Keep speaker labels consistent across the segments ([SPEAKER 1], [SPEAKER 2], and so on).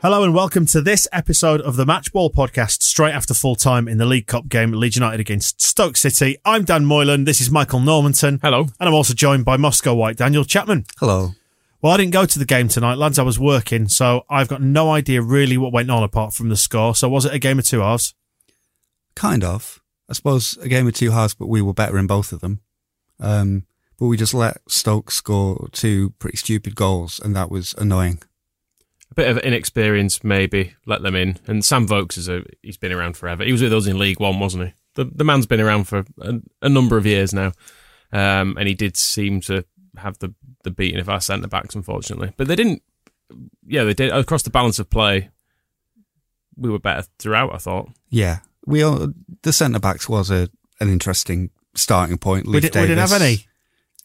[SPEAKER 1] Hello and welcome to this episode of the Matchball podcast, straight after full time in the League Cup game, Leeds United against Stoke City. I'm Dan Moylan. This is Michael Normanton.
[SPEAKER 2] Hello.
[SPEAKER 1] And I'm also joined by Moscow White Daniel Chapman.
[SPEAKER 3] Hello.
[SPEAKER 1] Well, I didn't go to the game tonight, lads. I was working, so I've got no idea really what went on apart from the score. So was it a game of two halves?
[SPEAKER 3] Kind of. I suppose a game of two halves, but we were better in both of them. Um, but we just let Stoke score two pretty stupid goals, and that was annoying.
[SPEAKER 2] A bit of inexperience, maybe, let them in. And Sam Vokes is a he's been around forever. He was with us in League One, wasn't he? The the man's been around for a, a number of years now, um, and he did seem to have the the beating of our centre backs, unfortunately. But they didn't. Yeah, they did across the balance of play. We were better throughout. I thought.
[SPEAKER 3] Yeah, we all, the centre backs was a an interesting starting point.
[SPEAKER 1] We,
[SPEAKER 3] Leif
[SPEAKER 1] did, we didn't have any.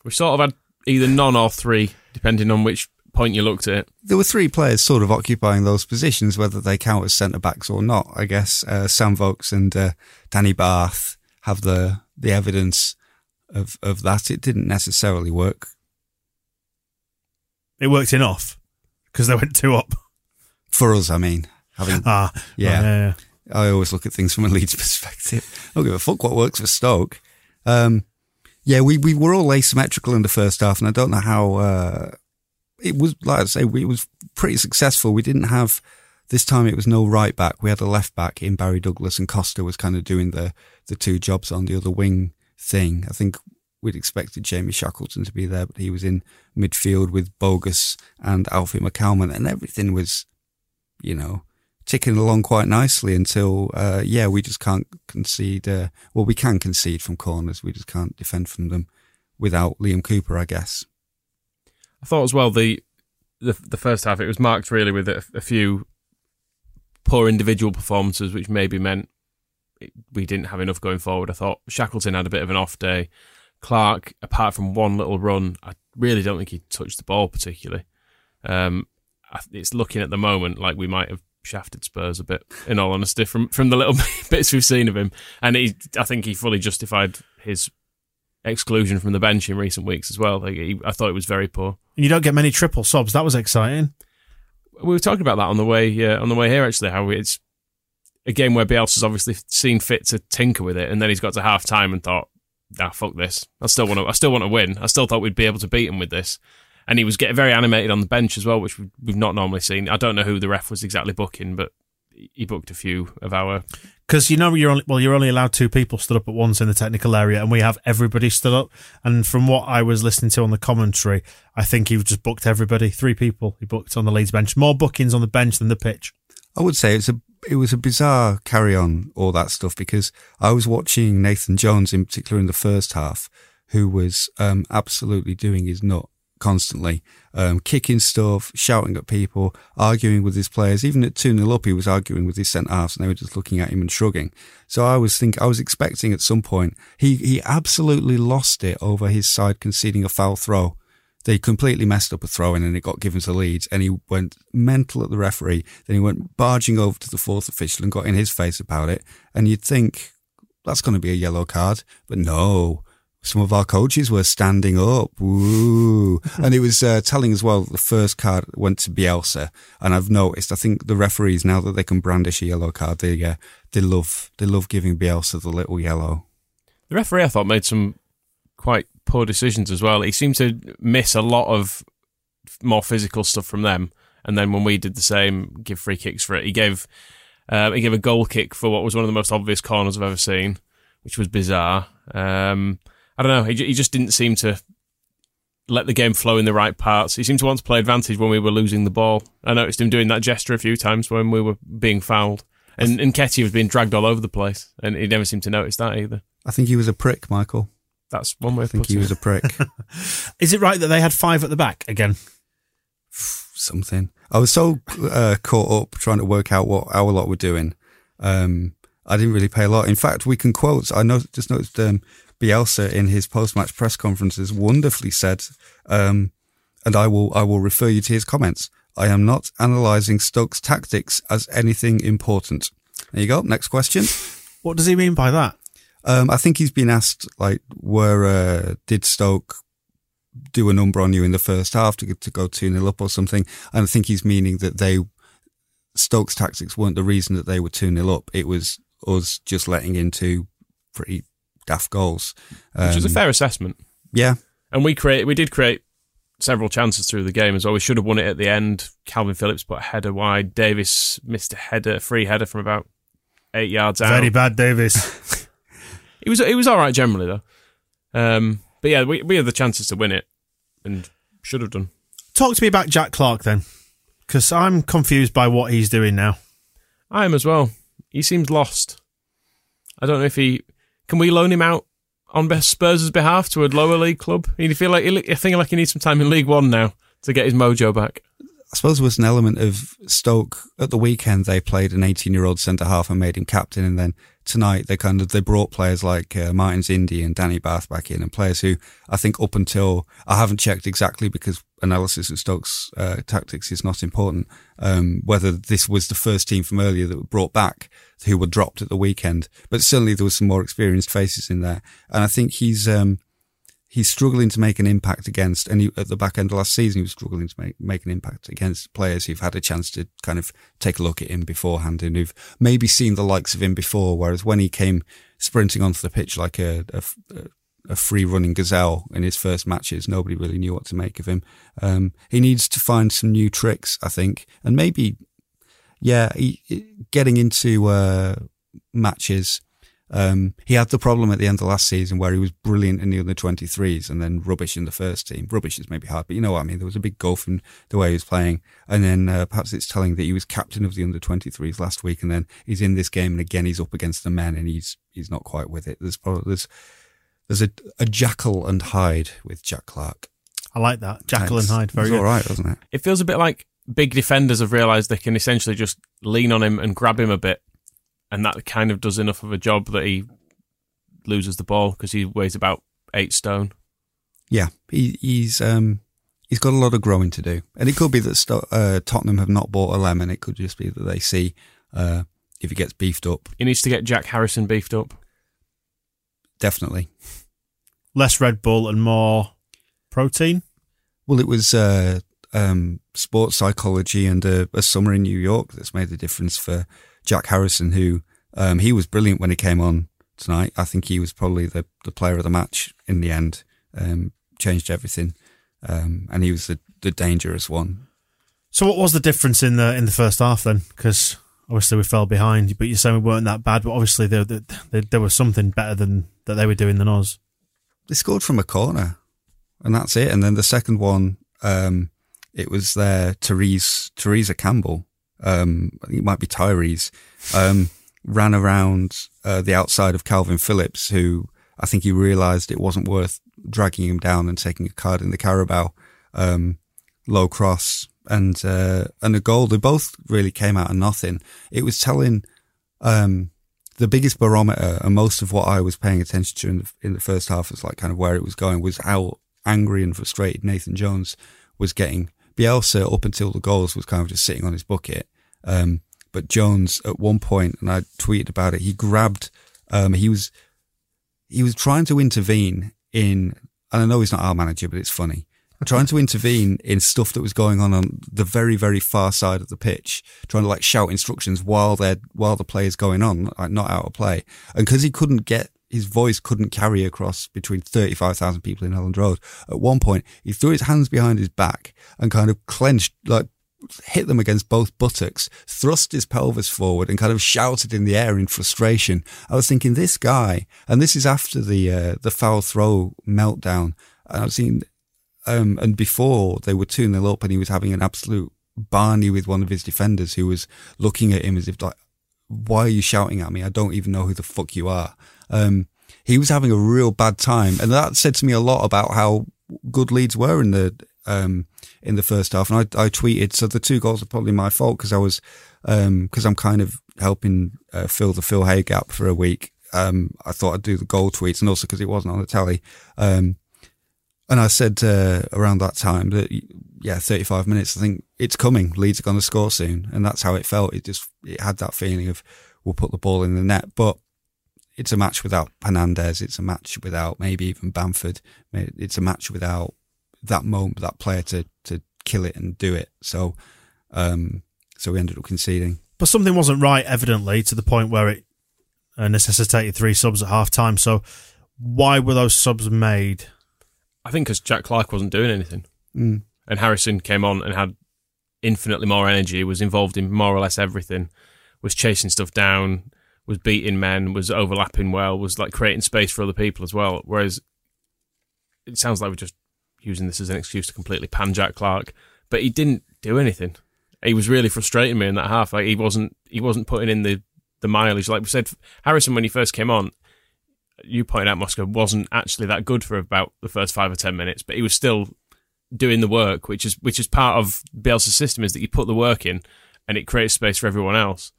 [SPEAKER 2] We sort of had either none or three, depending on which point you looked at.
[SPEAKER 3] There were three players sort of occupying those positions, whether they count as centre backs or not. I guess uh, Sam Vokes and uh, Danny Batth have the the evidence of of that. It didn't necessarily work.
[SPEAKER 1] It worked enough because they went two up.
[SPEAKER 3] For us, I mean, having
[SPEAKER 1] Ah,
[SPEAKER 3] Yeah.
[SPEAKER 1] right, yeah.
[SPEAKER 3] I always look at things from a Leeds perspective. I don't give a fuck what works for Stoke. Um, yeah, we, we were all asymmetrical in the first half, and I don't know how uh, it was. Like I say, we, it was pretty successful. We didn't have this time. It was no right back. We had a left back in Barry Douglas, and Costa was kind of doing the the two jobs on the other wing thing. I think we'd expected Jamie Shackleton to be there, but he was in midfield with Bogusz and Alfie McCalmont, and everything was, you know, ticking along quite nicely until, uh, yeah, we just can't concede. Uh, well, we can concede from corners. We just can't defend from them without Liam Cooper, I guess.
[SPEAKER 2] I thought as well the the the first half it was marked really with a, a few poor individual performances, which maybe meant it, we didn't have enough going forward. I thought Shackleton had a bit of an off day. Clarke, apart from one little run, I really don't think he touched the ball particularly. Um, it's looking at the moment like we might have shafted Spurs a bit, in all honesty, from from the little bits we've seen of him. And he, I think he fully justified his exclusion from the bench in recent weeks as well. Like he, I thought it was very poor.
[SPEAKER 1] You don't get many triple subs. That was exciting.
[SPEAKER 2] we were talking about that on the way uh, on the way here actually how it's a game where Bielsa's obviously seen fit to tinker with it and then he's got to half time and thought ah fuck this I still want to I still want to win I still thought we'd be able to beat him with this and he was getting very animated on the bench as well which we've not normally seen I don't know who the ref was exactly booking but he booked a few of our
[SPEAKER 1] Because you know you're only well, you're only allowed two people stood up at once in the technical area, and we have everybody stood up. And from what I was listening to on the commentary, I think he just booked everybody. Three people he booked on the Leeds bench. More bookings on the bench than the pitch.
[SPEAKER 3] I would say it's a it was a bizarre carry on all that stuff because I was watching Nathan Jones in particular in the first half, who was um, absolutely doing his nut constantly, um, kicking stuff, shouting at people, arguing with his players. Even at two 0 up, he was arguing with his centre halves, and they were just looking at him and shrugging. So I was think I was expecting at some point he he absolutely lost it over his side conceding a foul throw. They completely messed up a throw in and it got given to Leeds and he went mental at the referee. Then he went barging over to the fourth official and got in his face about it. And you'd think that's going to be a yellow card, but no. Some of our coaches were standing up. Woo. and it was uh, telling as well the first card went to Bielsa. And I've noticed, I think the referees, now that they can brandish a yellow card, they, uh, they love, they love giving Bielsa the little yellow.
[SPEAKER 2] the referee I thought made some quite poor decisions as well. He seemed to miss a lot of more physical stuff from them, and then when we did the same, give free kicks for it. He gave uh, he gave a goal kick for what was one of the most obvious corners I've ever seen, which was bizarre. Um, I don't know. He, he just didn't seem to let the game flow in the right parts. He seemed to want to play advantage when we were losing the ball. I noticed him doing that gesture a few times when we were being fouled. And, and Ketty was being dragged all over the place, and he never seemed to notice that either.
[SPEAKER 3] I think he was a prick, Michael.
[SPEAKER 2] That's one way
[SPEAKER 3] I
[SPEAKER 2] of
[SPEAKER 3] think
[SPEAKER 2] putting
[SPEAKER 3] he was a prick.
[SPEAKER 1] Is it right that they had five at the back again?
[SPEAKER 3] Something. I was so uh, caught up trying to work out what our lot were doing. Um, I didn't really pay a lot. In fact, we can quote. I know, just noticed um, Bielsa in his post-match press conferences wonderfully said, um, and I will I will refer you to his comments. I am not analysing Stokes' tactics as anything important. There you go. Next question.
[SPEAKER 1] What does he mean by that?
[SPEAKER 3] Um, I think he's been asked, like, were, uh, did Stoke do a number on you in the first half to, to go 2 0 up or something? And I think he's meaning that they, Stoke's tactics weren't the reason that they were 2 0 up. It was us just letting into pretty daft goals.
[SPEAKER 2] which is a
[SPEAKER 3] Um,
[SPEAKER 2] fair assessment.
[SPEAKER 3] Yeah.
[SPEAKER 2] And we create, we did create several chances through the game as well. We should have won it at the end. Kalvin Phillips put a header wide. Davis missed a header, free header from about eight yards out.
[SPEAKER 1] Very bad, Davis.
[SPEAKER 2] It was it was all right generally though. Um, but yeah, we we had the chances to win it and should have done.
[SPEAKER 1] Talk to me about Jack Clarke then, because I'm confused by what he's doing now.
[SPEAKER 2] I am as well. He seems lost. I don't know if he can we loan him out on Spurs' behalf to a lower league club. You feel like I think like he needs some time in League One now to get his mojo back.
[SPEAKER 3] I suppose there was an element of Stoke at the weekend. They played an 18 year old centre half and made him captain. And then tonight they kind of, they brought players like uh, Martins Indi and Danny Batth back in and players who I think up until I haven't checked exactly because analysis of Stoke's uh, tactics is not important. Um, whether this was the first team from earlier that were brought back who were dropped at the weekend, but certainly there was some more experienced faces in there. And I think he's, um, he's struggling to make an impact against, and he, at the back end of last season, he was struggling to make, make an impact against players who've had a chance to kind of take a look at him beforehand and who've maybe seen the likes of him before. Whereas when he came sprinting onto the pitch like a, a, a free running gazelle in his first matches, nobody really knew what to make of him. Um, he needs to find some new tricks, I think, and maybe, yeah, he, getting into, uh, matches, um, he had the problem at the end of last season where he was brilliant in the under 23s and then rubbish in the first team. Rubbish is maybe hard, but you know what I mean? There was a big gulf in the way he was playing. And then uh, perhaps it's telling that he was captain of the under 23s last week and then he's in this game and again he's up against the men and he's, he's not quite with it. There's probably, there's, there's a, a jackal and hide with Jack Clarke.
[SPEAKER 1] I like that. Jackal and
[SPEAKER 3] Thanks.
[SPEAKER 1] Hyde. Very
[SPEAKER 3] it
[SPEAKER 1] good.
[SPEAKER 3] all right, wasn't it?
[SPEAKER 2] It feels a bit like big defenders have realised they can essentially just lean on him and grab him a bit, and that kind of does enough of a job that he loses the ball because he weighs about eight stone.
[SPEAKER 3] Yeah, he, he's um, he's got a lot of growing to do, and it could be that Sto- uh, Tottenham have not bought a lemon. It could just be that they see uh, if he gets beefed up.
[SPEAKER 2] He needs to get Jack Harrison beefed up.
[SPEAKER 3] Definitely.
[SPEAKER 1] Less Red Bull and more protein.
[SPEAKER 3] Well, it was uh, um, sports psychology and a, a summer in New York that's made the difference for Jack Harrison, who um, he was brilliant when he came on tonight. I think he was probably the, the player of the match in the end. Um, changed everything, um, and he was the, the dangerous one.
[SPEAKER 1] So, what was the difference in the in the first half then? Because obviously we fell behind, but you're saying we weren't that bad. But obviously there there, was something better than that they were doing than us.
[SPEAKER 3] They scored from a corner, and that's it. And then the second one, um, it was their Therese Teresa Campbell. Um, I think it might be Tyrese. Um, ran around uh, the outside of Kalvin Phillips, who I think he realised it wasn't worth dragging him down and taking a card in the Carabao. Um, low cross and uh, and a goal. They both really came out of nothing. It was telling um, the biggest barometer and most of what I was paying attention to in the, in the first half was like kind of where it was going was how angry and frustrated Nathan Jones was getting. Bielsa up until the goals was kind of just sitting on his bucket. Um, but Jones at one point, and I tweeted about it, he grabbed, um, he was, he was trying to intervene in, and I know he's not our manager, but it's funny, trying to intervene in stuff that was going on on the very, very far side of the pitch, trying to like shout instructions while they're, while the play is going on, like not out of play. And because he couldn't get his voice couldn't carry across between 35,000 people in Elland Road. At one point, he threw his hands behind his back and kind of clenched, like hit them against both buttocks, thrust his pelvis forward, and kind of shouted in the air in frustration. I was thinking, this guy, and this is after the uh, the foul throw meltdown. And I've seen, um, and before they were 2 0 up, and he was having an absolute Barney with one of his defenders who was looking at him as if like, why are you shouting at me? I don't even know who the fuck you are. Um, he was having a real bad time, and that said to me a lot about how good Leeds were in the um, in the first half. And I, I tweeted, so the two goals are probably my fault because I was because um, I'm kind of helping uh, fill the Phil Hay gap for a week. Um, I thought I'd do the goal tweets, and also because it wasn't on the telly. Um, and I said uh, around that time that yeah, 35 minutes. I think it's coming. Leeds are going to score soon, and that's how it felt. It just it had that feeling of we'll put the ball in the net, but it's a match without Hernandez. It's a match without maybe even Bamford. It's a match without that moment, that player to to kill it and do it. So, um, so we ended up conceding.
[SPEAKER 1] But something wasn't right, evidently, to the point where it uh, necessitated three subs at half time. So, why were those subs made?
[SPEAKER 2] I think because Jack Clarke wasn't doing anything.
[SPEAKER 3] Mm
[SPEAKER 2] and Harrison came on and had infinitely more energy, was involved in more or less everything, was chasing stuff down, was beating men, was overlapping well, was like creating space for other people as well. Whereas it sounds like we're just using this as an excuse to completely pan Jack Clarke, but he didn't do anything. He was really frustrating me in that half. Like he wasn't he wasn't putting in the the mileage. Like we said, Harrison when he first came on, you pointed out Moscow wasn't actually that good for about the first five or ten minutes, but he was still doing the work, which is which is part of Bielsa's system, is that you put the work in and it creates space for everyone else.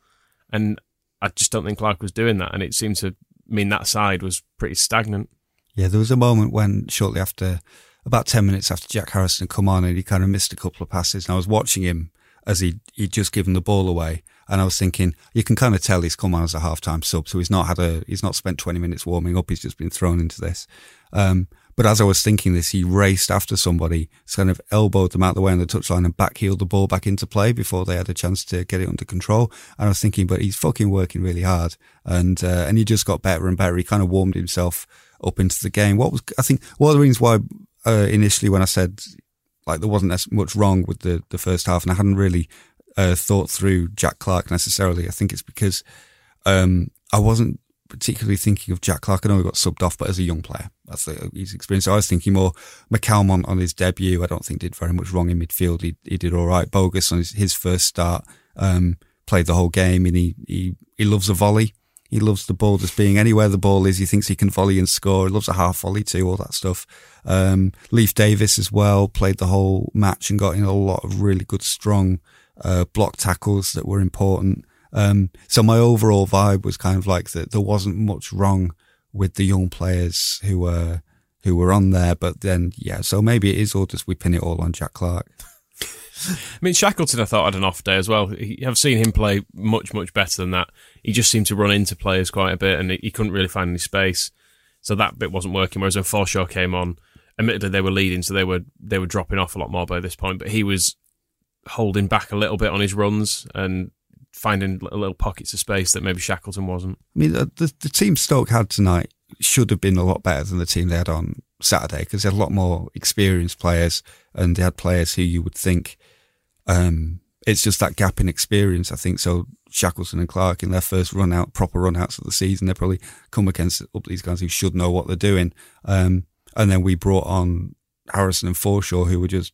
[SPEAKER 2] And I just don't think Clarke was doing that, and it seemed to mean that side was pretty stagnant.
[SPEAKER 3] Yeah, there was a moment when shortly after, about ten minutes after Jack Harrison come on, and he kind of missed a couple of passes, and I was watching him as he he'd just given the ball away, and I was thinking, you can kind of tell he's come on as a half time sub, so he's not had a he's not spent twenty minutes warming up, he's just been thrown into this. Um, but as I was thinking this, he raced after somebody, kind of elbowed them out the way on the touchline and backheeled the ball back into play before they had a chance to get it under control. And I was thinking, but he's fucking working really hard. And, uh, and he just got better and better. He kind of warmed himself up into the game. What was, I think, one of the reasons why, uh, initially when I said, like, there wasn't as much wrong with the, the first half and I hadn't really, uh, thought through Jack Clarke necessarily. I think it's because, um, I wasn't particularly thinking of Jack Clarke. I know he got subbed off, but as a young player, that's the, his experience. So I was thinking more McCalmont on, on his debut. I don't think did very much wrong in midfield. He, he did all right. Bogusz on his, his first start, um, played the whole game and he, he, he loves a volley. He loves the ball just being anywhere the ball is. He thinks he can volley and score. He loves a half volley too, all that stuff. Um, Leif Davis as well played the whole match and got in a lot of really good, strong, uh, block tackles that were important. Um, so my overall vibe was kind of like that there wasn't much wrong with the young players who were who were on there, but then yeah, so maybe it is all just we pin it all on Jack Clarke.
[SPEAKER 2] I mean, Shackleton, I thought had an off day as well. I've seen him play much, much better than that. He just seemed to run into players quite a bit, and he couldn't really find any space. So that bit wasn't working. Whereas when Forshaw came on, admittedly they were leading, so they were they were dropping off a lot more by this point. But he was holding back a little bit on his runs, and finding little pockets of space that maybe Shackleton wasn't.
[SPEAKER 3] I mean, the, the team Stoke had tonight should have been a lot better than the team they had on Saturday because they had a lot more experienced players and they had players who you would think um, it's just that gap in experience. I think so. Shackleton and Clarke in their first run out, proper run outs of the season, they probably come against up these guys who should know what they're doing. Um, and then we brought on Harrison and Forshaw who were just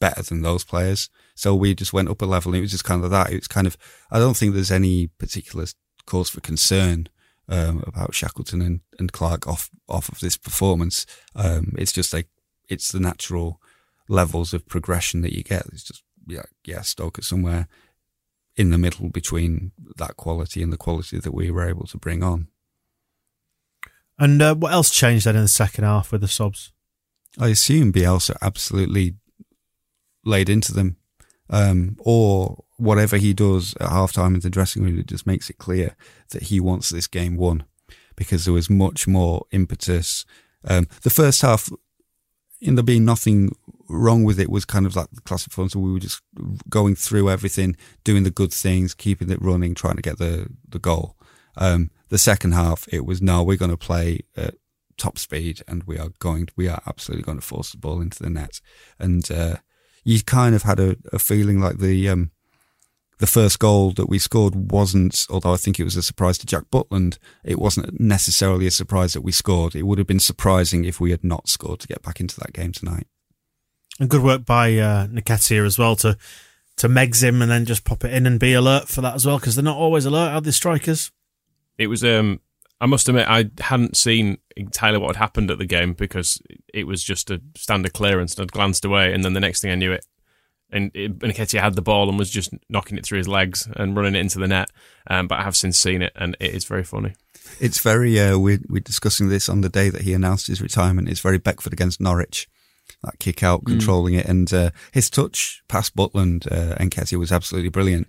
[SPEAKER 3] better than those players. So we just went up a level. It was just kind of that. It was kind of, I don't think there's any particular cause for concern um, about Shackleton and, and Clarke off off of this performance. Um, it's just like it's the natural levels of progression that you get. It's just yeah, yeah, Stoke somewhere in the middle between that quality and the quality that we were able to bring on.
[SPEAKER 1] And uh, what else changed then in the second half with the subs?
[SPEAKER 3] I assume Bielsa absolutely laid into them, um, or whatever he does at halftime in the dressing room, it just makes it clear that he wants this game won because there was much more impetus. Um, the first half, in there being nothing wrong with it, was kind of like the classic form. So we were just going through everything, doing the good things, keeping it running, trying to get the the goal. Um, the second half, it was no, we're going to play at top speed and we are going, we are absolutely going to force the ball into the net. And uh, you kind of had a, a feeling like the um, the first goal that we scored wasn't, although I think it was a surprise to Jack Butland, it wasn't necessarily a surprise that we scored. It would have been surprising if we had not scored to get back into that game tonight.
[SPEAKER 1] And good work by uh, Nketiah as well to to megs him and then just pop it in and be alert for that as well because they're not always alert, are the strikers?
[SPEAKER 2] It was. Um, I must admit, I hadn't seen entirely what had happened at the game because it was just a standard clearance and I'd glanced away, and then the next thing I knew it, and Nketiah had the ball and was just knocking it through his legs and running it into the net. Um, but I have since seen it, and it is very funny.
[SPEAKER 3] It's very. Uh, we're we're discussing this on the day that he announced his retirement. It's very Beckford against Norwich that kick out, controlling mm. it, and uh, his touch past Butland uh, and Nketiah was absolutely brilliant.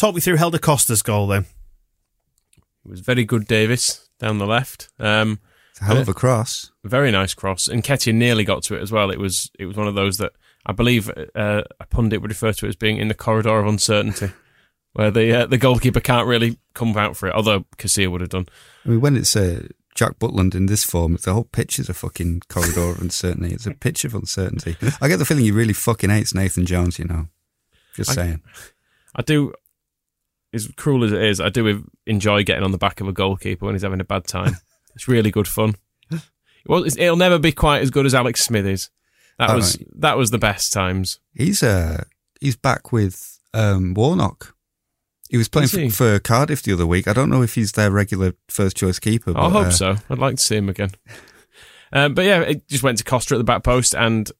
[SPEAKER 1] Talk me through Helder Costa's goal then.
[SPEAKER 2] It was very good, Davis, down the left. Um,
[SPEAKER 3] It's a hell of a cross.
[SPEAKER 2] very nice cross, and Ketia nearly got to it as well. It was it was one of those that I believe uh, a pundit would refer to it as being in the corridor of uncertainty, where the uh, the goalkeeper can't really come out for it, although Casilla would have done.
[SPEAKER 3] I mean, when it's uh, Jack Butland in this form, the whole pitch is a fucking corridor of uncertainty. It's a pitch of uncertainty. I get the feeling he really fucking hates Nathan Jones, you know. Just
[SPEAKER 2] I-
[SPEAKER 3] saying.
[SPEAKER 2] I do, as cruel as it is, I do enjoy getting on the back of a goalkeeper when he's having a bad time. it's really good fun. Well, it'll never be quite as good as Alex Smithies. That
[SPEAKER 3] Oh,
[SPEAKER 2] was
[SPEAKER 3] right.
[SPEAKER 2] that was the best times.
[SPEAKER 3] He's uh he's back with um Warnock. He was playing
[SPEAKER 2] he?
[SPEAKER 3] for, Cardiff the other week. I don't know if he's their regular first choice keeper.
[SPEAKER 2] I hope
[SPEAKER 3] uh,
[SPEAKER 2] so. I'd like to see him again. Um, but yeah, it just went to Costa at the back post, and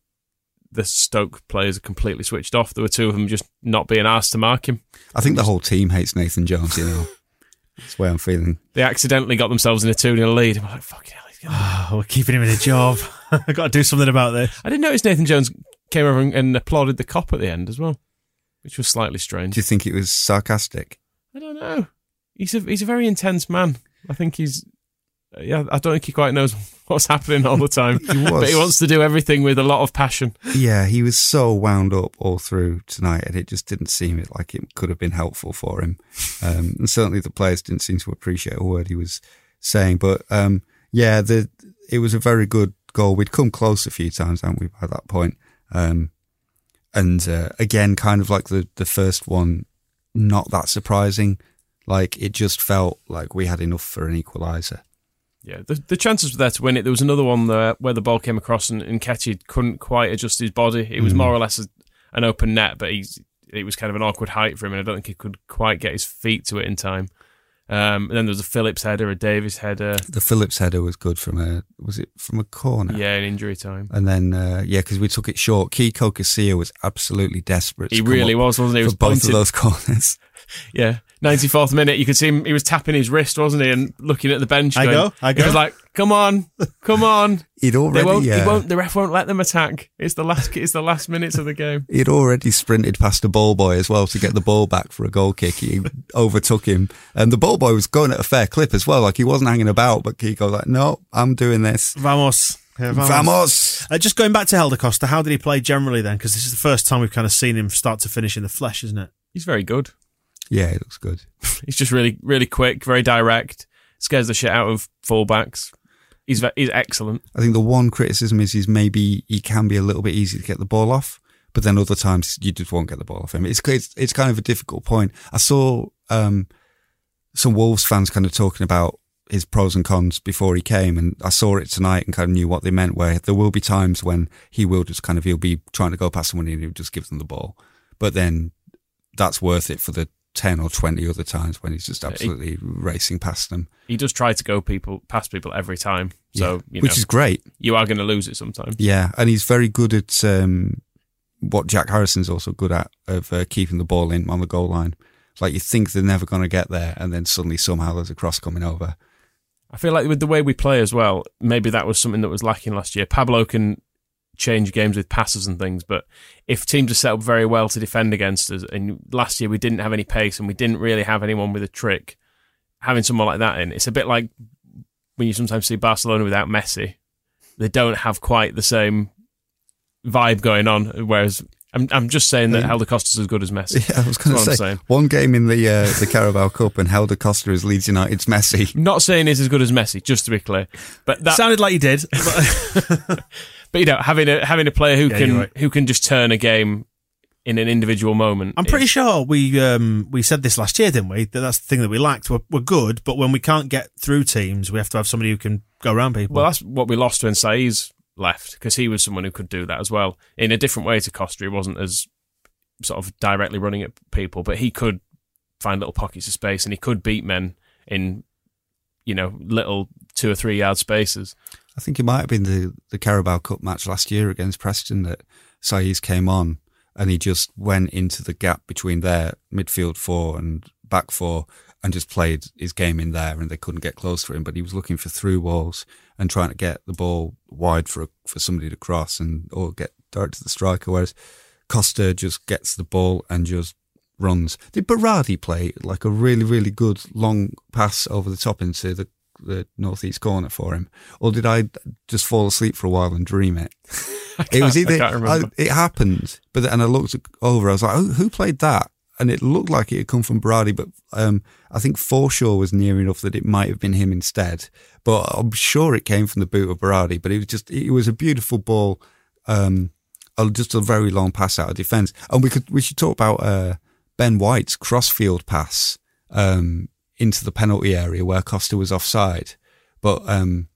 [SPEAKER 2] the Stoke players are completely switched off. There were two of them just not being asked to mark him.
[SPEAKER 3] I think the whole team hates Nathan Jones, you know. That's the way I'm feeling.
[SPEAKER 2] They accidentally got themselves in a 2 0 lead. I'm like, fucking hell. he's gonna-
[SPEAKER 1] Oh, we're keeping him in a job. I've got to do something about this.
[SPEAKER 2] I didn't notice Nathan Jones came over and, and applauded the Kop at the end as well, which was slightly strange.
[SPEAKER 3] Do you think it was sarcastic?
[SPEAKER 2] I don't know. He's a he's a very intense man. I think he's yeah. I don't think he quite knows what's happening all the time.
[SPEAKER 3] He was.
[SPEAKER 2] but he wants to do everything with a lot of passion.
[SPEAKER 3] Yeah, he was so wound up all through tonight, and it just didn't seem like it could have been helpful for him. Um, and certainly the players didn't seem to appreciate a word he was saying. But um, yeah, the it was a very good goal. We'd come close a few times, hadn't we, by that point? Um, and uh, again, kind of like the the first one, not that surprising. Like it just felt like we had enough for an equaliser.
[SPEAKER 2] Yeah, the, the chances were there to win it. There was another one there where the ball came across and, and Ketchy couldn't quite adjust his body. It was
[SPEAKER 3] Mm.
[SPEAKER 2] more or less a, an open net, but he's it was kind of an awkward height for him, and I don't think he could quite get his feet to it in time. Um, and then there was a Phillips header, a Davis header.
[SPEAKER 3] The Phillips header was good from a was it from a corner?
[SPEAKER 2] Yeah, in injury time.
[SPEAKER 3] And then, uh, yeah, because we took it short. Kiko Casilla was absolutely desperate. to
[SPEAKER 2] He really was, wasn't he? He
[SPEAKER 3] For
[SPEAKER 2] was
[SPEAKER 3] both
[SPEAKER 2] pointed-
[SPEAKER 3] of those corners.
[SPEAKER 2] Yeah, ninety fourth minute. You could see him. He was tapping his wrist, wasn't he, and looking at the bench.
[SPEAKER 1] I
[SPEAKER 2] going,
[SPEAKER 1] go, I
[SPEAKER 2] He was like, "Come on, come on."
[SPEAKER 3] He'd already,
[SPEAKER 2] won't, he
[SPEAKER 3] uh,
[SPEAKER 2] won't. The ref won't let them attack. It's the last. It's the last minutes of the game.
[SPEAKER 3] he'd already sprinted past the ball boy as well to get the ball back for a goal kick. He overtook him, and the ball boy was going at a fair clip as well. Like he wasn't hanging about, but he goes like, "No, I'm doing this."
[SPEAKER 1] Vamos. Yeah,
[SPEAKER 3] Vamos.
[SPEAKER 1] Uh, just going back to Helder Costa, how did he play generally then? Because this is the first time we've kind of seen him start to finish in the flesh, isn't it?
[SPEAKER 2] He's very good.
[SPEAKER 3] Yeah, it looks good.
[SPEAKER 2] He's just really, really quick, very direct. Scares the shit out of fullbacks. He's he's excellent.
[SPEAKER 3] I think the one criticism is, is maybe he can be a little bit easy to get the ball off, but then other times you just won't get the ball off him. It's it's, it's kind of a difficult point. I saw um, some Wolves fans kind of talking about his pros and cons before he came, and I saw it tonight and kind of knew what they meant. Where there will be times when he will just kind of he'll be trying to go past someone and he'll just give them the ball, but then that's worth it for the ten or twenty other times when he's just absolutely racing past them.
[SPEAKER 2] He does try to go people past people every time. So
[SPEAKER 3] Yeah.
[SPEAKER 2] you
[SPEAKER 3] which is great.
[SPEAKER 2] you are going to lose it sometimes.
[SPEAKER 3] Yeah, and he's very good at um, what Jack Harrison's also good at of uh, keeping the ball in on the goal line. Like you think they're never going to get there, and then suddenly somehow there's a cross coming over.
[SPEAKER 2] I feel like with the way we play as well, maybe that was something that was lacking last year. Pablo can change games with passes and things, but if teams are set up very well to defend against us, and last year we didn't have any pace and we didn't really have anyone with a trick, having someone like that in, it's a bit like when you sometimes see Barcelona without Messi. They don't have quite the same vibe going on, whereas. I'm, I'm just saying that
[SPEAKER 3] Um,
[SPEAKER 2] Helder Costa's as good as Messi.
[SPEAKER 3] Yeah, I was going to say one game in the uh, the Carabao Cup, and Helder Costa is Leeds United's Messi.
[SPEAKER 2] Not saying he's as good as Messi, just to be clear. But that
[SPEAKER 1] Sounded like he did.
[SPEAKER 2] But you know, having a having a player who
[SPEAKER 1] Yeah,
[SPEAKER 2] can
[SPEAKER 1] right.
[SPEAKER 2] who can just turn a game in an individual moment.
[SPEAKER 1] I'm pretty
[SPEAKER 2] is-
[SPEAKER 1] sure we um, we said this last year, didn't we? That that's the thing that we lacked. We're, we're good, but when we can't get through teams, we have to have somebody who can go around people.
[SPEAKER 2] Well, that's what we lost when Saiz left because he was someone who could do that as well in a different way to Costa. He wasn't as sort of directly running at people, but he could find little pockets of space and he could beat men in you know little two or three yard spaces.
[SPEAKER 3] I think it might have been the the Carabao Cup match last year against Preston that Saiz came on and he just went into the gap between their midfield four and back four and just played his game in there and they couldn't get close to him. But he was looking for through walls and trying to get the ball wide for for somebody to cross and or get direct to the striker. Whereas Costa just gets the ball and just runs. Did Berardi play like a really, really good long pass over the top into the, the northeast corner for him? Or did I just fall asleep for a while and dream it? it was
[SPEAKER 2] I
[SPEAKER 3] either,
[SPEAKER 2] can't remember.
[SPEAKER 3] it happened, but and I looked over, I was like, oh, who played that? And it looked like it had come from Berardi, but um, I think Forshaw was near enough that it might have been him instead. But I'm sure it came from the boot of Berardi. But it was just, it was a beautiful ball, um, just a very long pass out of defence. And we could, we should talk about uh, Ben White's crossfield pass um, into the penalty area where Costa was offside. But um,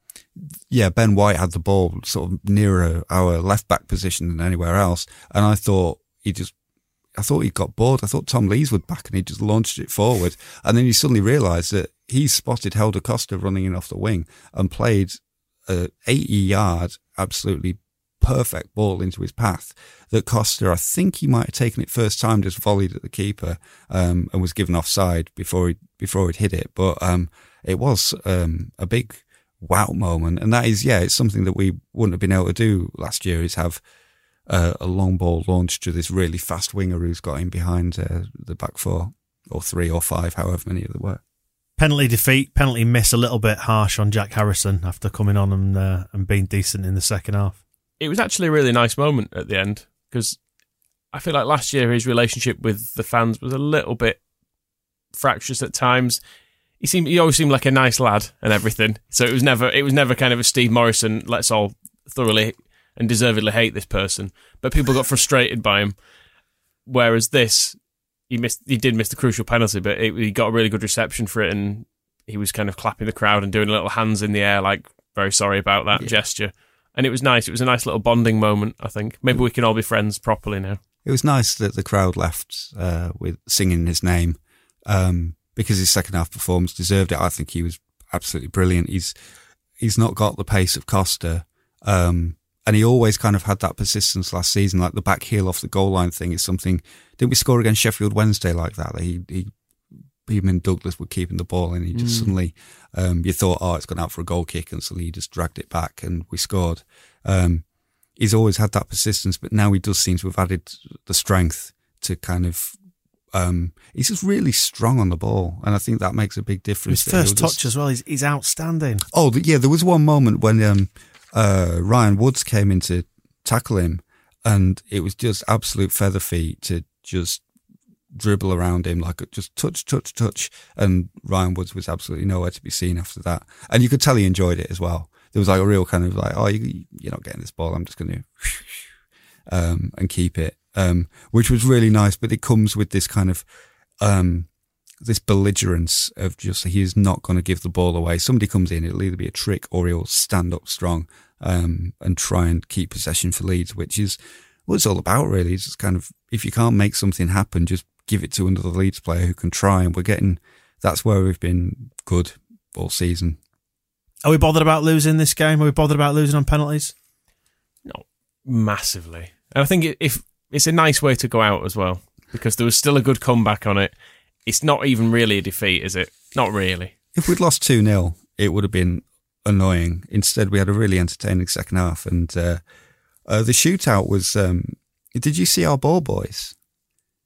[SPEAKER 3] yeah, Ben White had the ball sort of nearer our left back position than anywhere else, and I thought he just. I thought he got bored. I thought Tom Lees would back and he just launched it forward. And then you suddenly realised that he spotted Helder Costa running in off the wing and played a 80 yard, absolutely perfect ball into his path that Costa, I think he might have taken it first time, just volleyed at the keeper, um, and was given offside before he, before he'd hit it. But, um, it was, um, a big wow moment. And that is, yeah, it's something that we wouldn't have been able to do last year is have, uh, a long ball launched to this really fast winger who's got in behind uh, the back four or three or five, however many there were.
[SPEAKER 1] penalty defeat, penalty miss a little bit harsh on Jack Harrison after coming on and uh, and being decent in the second half.
[SPEAKER 2] It was actually a really nice moment at the end because I feel like last year his relationship with the fans was a little bit fractious at times. He seemed he always seemed like a nice lad and everything. So it was never it was never kind of a Steve Morison. Let's all thoroughly and deservedly hate this person, but people got frustrated by him. Whereas this, he missed he did miss the crucial penalty, but it, he got a really good reception for it, and he was kind of clapping the crowd and doing little hands in the air, like very sorry about that gesture. And it was nice. It was a nice little bonding moment. I think maybe we can all be friends properly now.
[SPEAKER 3] It was nice that the crowd left uh, with singing his name um, because his second half performance deserved it. I think he was absolutely brilliant. He's he's not got the pace of Costa, um, and he always kind of had that persistence last season. Like the back heel off the goal line thing is something. Didn't we score against Sheffield Wednesday like that? He, he him and Douglas were keeping the ball, and he just
[SPEAKER 2] Mm.
[SPEAKER 3] suddenly, um, you thought, oh, it's gone out for a goal kick, and suddenly he just dragged it back, and we scored. Um, he's always had that persistence, but now he does seem to have added the strength to kind of. Um, he's just really strong on the ball, and I think that makes a big difference.
[SPEAKER 1] His first
[SPEAKER 3] just-
[SPEAKER 1] touch as well. is, he's outstanding.
[SPEAKER 3] Oh, yeah. There was one moment when um, uh, Ryan Woods came in to tackle him, and it was just absolute feather feet to just dribble around him, like just touch, touch, touch. And Ryan Woods was absolutely nowhere to be seen after that. And you could tell he enjoyed it as well. There was like a real kind of like, oh, you, you're not getting this ball. I'm just going to, um, and keep it, um, which was really nice. But it comes with this kind of, um, this belligerence of just he is not going to give the ball away. Somebody comes in, it'll either be a trick or he'll stand up strong um, and try and keep possession for Leeds, which is what it's all about, really. It's just kind of if you can't make something happen, just give it to another Leeds player who can try. And we're getting that's where we've been good all season.
[SPEAKER 1] Are we bothered about losing this game? Are we bothered about losing on penalties?
[SPEAKER 2] Not massively. And I think if it's a nice way to go out as well because there was still a good comeback on it. It's not even really a defeat, is it? Not really.
[SPEAKER 3] If we'd lost 2 0, it would have been annoying. Instead, we had a really entertaining second half. And uh, uh, the shootout was. Um, did you see our ball boys?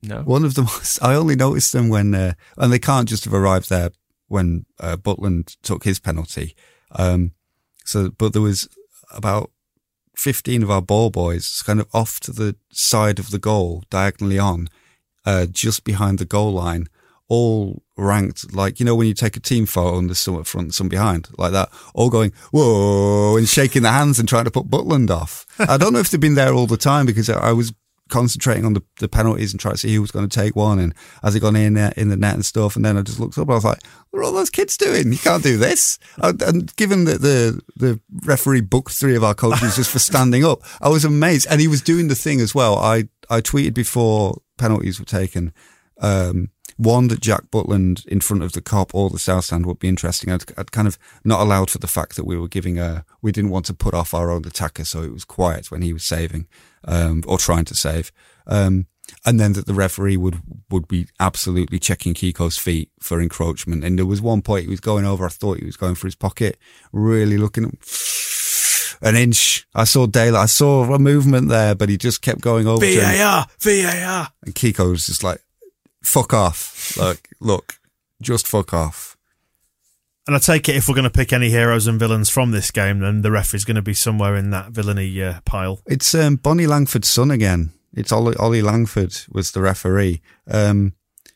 [SPEAKER 2] No.
[SPEAKER 3] One of them was, I only noticed them when, uh, and they can't just have arrived there when uh, Butland took his penalty. Um, so, but there was about 15 of our ball boys kind of off to the side of the goal, diagonally on, uh, just behind the goal line, all ranked like, you know, when you take a team photo and there's some at front and some behind, like that, all going, whoa, and shaking their hands and trying to put Butland off. I don't know if they've been there all the time because I was concentrating on the, the penalties and trying to see who was going to take one and has it gone in there in the net and stuff. And then I just looked up and I was like, what are all those kids doing? You can't do this. And, and given that the, the referee booked three of our coaches just for standing up, I was amazed. And he was doing the thing as well. I, I tweeted before penalties were taken, um, one that Jack Butland in front of the Kop or the south stand would be interesting. I'd, I'd kind of not allowed for the fact that we were giving a, we didn't want to put off our own attacker. So it was quiet when he was saving, um, or trying to save. Um, and then that the referee would, would be absolutely checking Kiko's feet for encroachment. And there was one point he was going over. I thought he was going for his pocket, really looking an inch. I saw daylight. I saw a movement there, but he just kept going over.
[SPEAKER 1] VAR, VAR.
[SPEAKER 3] And Kiko was just like, fuck off. Like, look, just fuck off.
[SPEAKER 1] And I take it if we're going to pick any heroes and villains from this game, then the ref is going to be somewhere in that villainy uh, pile.
[SPEAKER 3] It's um, Bonnie Langford's son again. It's Ollie, Ollie Langford was the referee, um,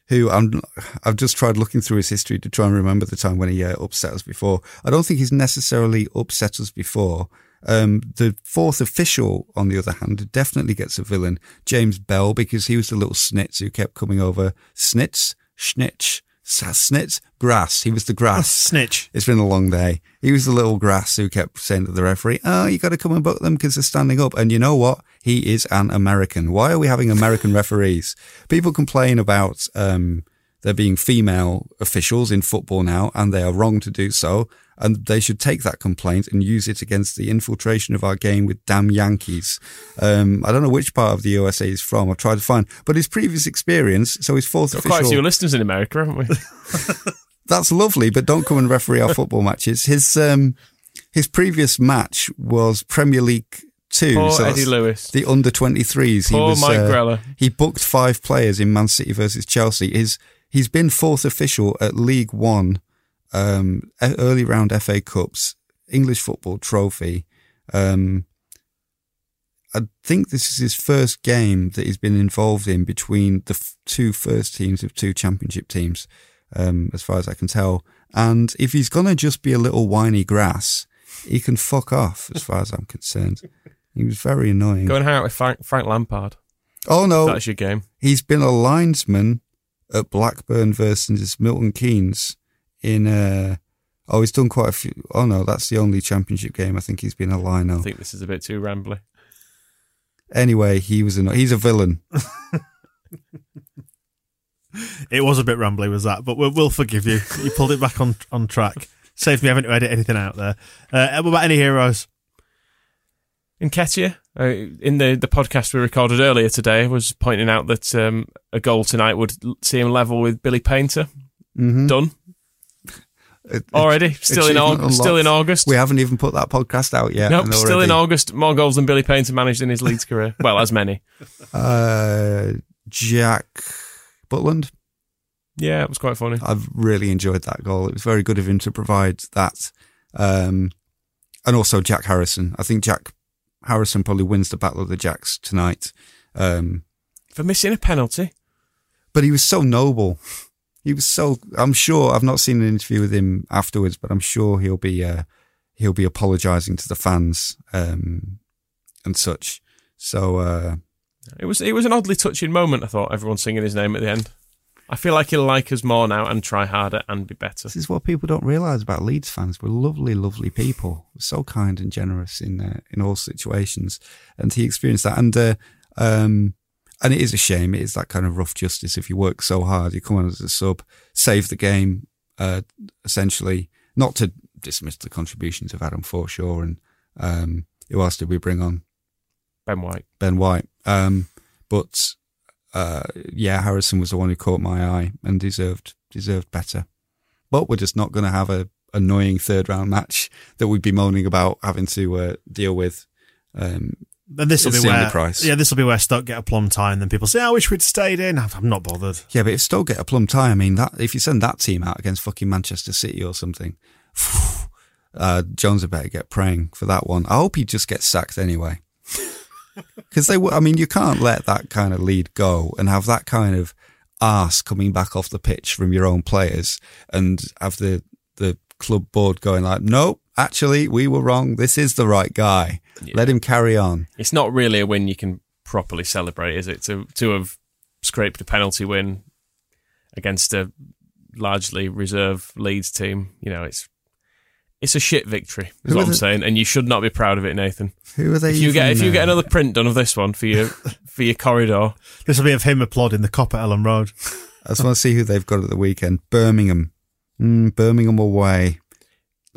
[SPEAKER 3] who I'm, I've just tried looking through his history to try and remember the time when he uh, upset us before. I don't think he's necessarily upset us before. Um, the fourth official, on the other hand, definitely gets a villain, James Bell, because he was the little snitz who kept coming over. Snitz? Schnitch? Snitz? Grass. He was the grass.
[SPEAKER 1] Snitch.
[SPEAKER 3] It's been a long day. He was the little grass who kept saying to the referee, "Oh, you got to come and book them because they're standing up." And you know what? He is an American. Why are we having American referees? People complain about um, there being female officials in football now, and they are wrong to do so. And they should take that complaint and use it against the infiltration of our game with damn Yankees. Um, I don't know which part of the USA he's from. I've tried to find, but his previous experience. So his fourth
[SPEAKER 2] Got
[SPEAKER 3] official.
[SPEAKER 2] quite a few listeners in America, haven't we?
[SPEAKER 3] that's lovely, but don't come and referee our football matches. His um, his previous match was Premier League Two.
[SPEAKER 2] Poor
[SPEAKER 3] so
[SPEAKER 2] Eddie Lewis.
[SPEAKER 3] the under twenty threes. He was
[SPEAKER 2] Mike
[SPEAKER 3] uh,
[SPEAKER 2] Grella.
[SPEAKER 3] He booked five players in Man City versus Chelsea. His he's been fourth official at League One, um, early round FA Cups, English football trophy. Um, I think this is his first game that he's been involved in between the f- two first teams of two championship teams, um, as far as I can tell. And if he's going to just be a little whiny grass, he can fuck off, as far as I'm concerned. He was very annoying.
[SPEAKER 2] Go and hang out with Frank, Frank Lampard.
[SPEAKER 3] oh no,
[SPEAKER 2] That's your game.
[SPEAKER 3] he's been a linesman at Blackburn versus Milton Keynes in uh oh he's done quite a few oh no that's the only championship game I think he's been a lino I
[SPEAKER 2] think this is a bit too rambly.
[SPEAKER 3] anyway he was a he's a villain
[SPEAKER 1] It was a bit rambly, was that? But we'll, we'll forgive you. You pulled it back on on track. Saved me having to edit anything out there. Uh, what about any heroes?
[SPEAKER 2] Nketiah, uh, in the, the podcast we recorded earlier today, was pointing out that um, a goal tonight would l- see him level with Billy Paynter.
[SPEAKER 3] Mhm.
[SPEAKER 2] Done
[SPEAKER 3] It-
[SPEAKER 2] already. Still in August. Still in. August.
[SPEAKER 3] We haven't even put that podcast out yet.
[SPEAKER 2] nope. Still in August. More goals than Billy Paynter managed in his Leeds career. Well, as many.
[SPEAKER 3] Uh, Jack Butland.
[SPEAKER 2] Yeah, it was quite funny.
[SPEAKER 3] I've really enjoyed that goal. It was very good of him to provide that. Um, and also Jack Harrison. I think Jack Harrison probably wins the Battle of the Jacks tonight. Um,
[SPEAKER 2] For missing a penalty.
[SPEAKER 3] but he was so noble. He was so. I'm sure. I've not seen an interview with him afterwards, but I'm sure he'll be. Uh, he'll be apologising to the fans um, and such. So uh,
[SPEAKER 2] It was it was an oddly touching moment. I thought everyone singing his name at the end. I feel like he'll like us more now and try harder and be better.
[SPEAKER 3] this is what people don't realise about Leeds fans. We're lovely, lovely people. We're so kind and generous in uh, in all situations, and he experienced that. And uh, um, and it is a shame. It is that kind of rough justice. If you work so hard, you come on as a sub, save the game, uh, essentially. Not to dismiss the contributions of Adam Forshaw and um, who else did we bring on?
[SPEAKER 2] Ben White.
[SPEAKER 3] Ben White. Um, but uh, yeah, Harrison was the one who caught my eye and deserved deserved better. But we're just not going to have a annoying third round match that we'd be moaning about having to uh, deal with. Um,
[SPEAKER 1] And this will be where,
[SPEAKER 3] price.
[SPEAKER 1] yeah, this will be where Stoke get a plum tie, and then people say, "I wish we'd stayed in." I'm not bothered.
[SPEAKER 3] yeah, but if Stoke get a plum tie, I mean, that if you send that team out against fucking Manchester City or something, uh, Jones had better get praying for that one. I hope he just gets sacked anyway. Because they, I mean, you can't let that kind of lead go and have that kind of ass coming back off the pitch from your own players and have the the club board going like, nope, actually, we were wrong. This is the right guy. Let him carry on.
[SPEAKER 2] It's not really a win you can properly celebrate, is it? To to have scraped a penalty win against a largely reserve Leeds team, you know, it's it's a shit victory. Is
[SPEAKER 3] Who
[SPEAKER 2] what I'm
[SPEAKER 3] the-
[SPEAKER 2] saying, and you should not be proud of it, Nathan.
[SPEAKER 3] Who are they?
[SPEAKER 2] If you get
[SPEAKER 3] even,
[SPEAKER 2] if you get another print done of this one for your for your corridor,
[SPEAKER 1] This will be of him applauding the Kop at Elland Road.
[SPEAKER 3] I just want to see who they've got at the weekend. Birmingham. Mm, Birmingham away.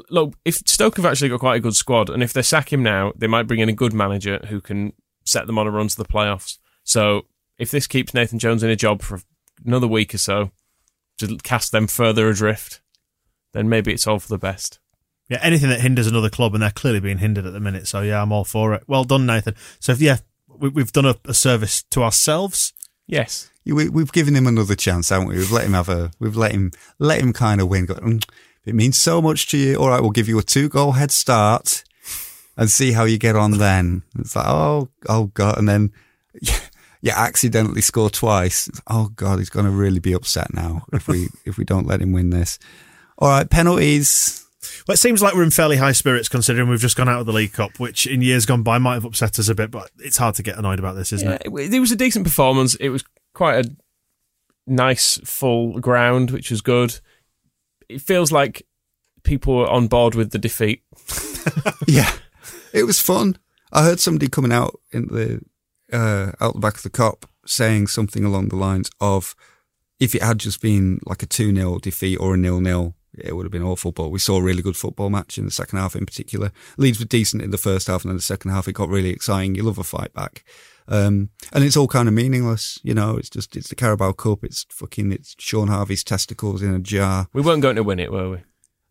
[SPEAKER 2] Look, if Stoke have actually got quite a good squad, and if they sack him now, they might bring in a good manager who can set them on a run to the playoffs. So if this keeps Nathan Jones in a job for another week or so to cast them further adrift, then maybe it's all for the best.
[SPEAKER 1] Yeah, anything that hinders another club, and they're clearly being hindered at the minute. So yeah, I'm all for it. Well done, Nathan. So if, yeah, we, we've done a, a service to ourselves.
[SPEAKER 2] Yes.
[SPEAKER 3] We, we've given him another chance, haven't we? We've let him have a. We've let him let him kind of win. Go, "Mm, It means so much to you. All right, we'll give you a two goal head start, and see how you get on. Then it's like, oh, oh god, and then you accidentally score twice. Oh god, he's going to really be upset now if we if we don't let him win this. All right, penalties.
[SPEAKER 1] Well, it seems like we're in fairly high spirits considering we've just gone out of the League Cup, which in years gone by might have upset us a bit, but it's hard to get annoyed about this, isn't
[SPEAKER 2] Yeah,
[SPEAKER 1] it?
[SPEAKER 2] it, it was a decent performance. It was quite a nice full ground, which was good. It feels like people were on board with the defeat.
[SPEAKER 3] yeah, it was fun. I heard somebody coming out in the uh, out the back of the Kop saying something along the lines of, "If it had just been like a two 0 defeat or a nil nil, it would have been awful." But we saw a really good football match in the second half, in particular. Leeds were decent in the first half, and then the second half it got really exciting. You love a fight back. Um, and it's all kind of meaningless, you know. It's just it's the Carabao Cup. It's fucking it's Sean Harvey's testicles in a jar.
[SPEAKER 2] We weren't going to win it, were we?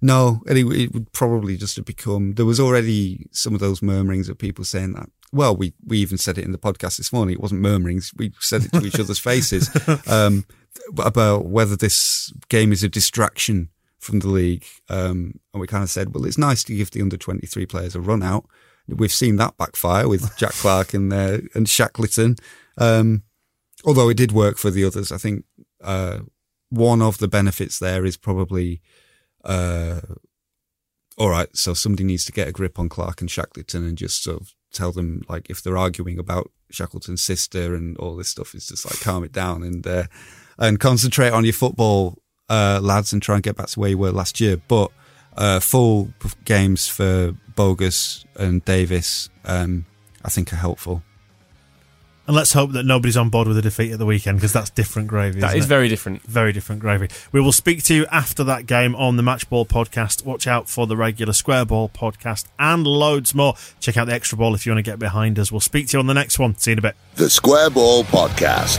[SPEAKER 3] No, and it, it would probably just have become. There was already some of those murmurings of people saying that. Well, we we even said it in the podcast this morning. It wasn't murmurings. We said it to each other's faces um, about whether this game is a distraction from the league. Um, and we kind of said, well, it's nice to give the under twenty three players a run out. We've seen that backfire with Jack Clarke and uh, and Shackleton. Um, although it did work for the others, I think uh, one of the benefits there is probably uh, all right, so somebody needs to get a grip on Clarke and Shackleton and just sort of tell them, like, if they're arguing about Shackleton's sister and all this stuff, it's just like calm it down and uh, and concentrate on your football, uh, lads, and try and get back to where you were last year. But uh, full games for Bogusz and Davis, um, I think, are helpful.
[SPEAKER 1] And let's hope that nobody's on board with a defeat at the weekend because that's different gravy.
[SPEAKER 2] That
[SPEAKER 1] isn't
[SPEAKER 2] is
[SPEAKER 1] it?
[SPEAKER 2] very different.
[SPEAKER 1] Very different gravy. We will speak to you after that game on the Matchball podcast. Watch out for the regular Square Ball podcast and loads more. Check out the Extra Ball if you want to get behind us. We'll speak to you on the next one. See you in a bit.
[SPEAKER 4] The Square Ball Podcast.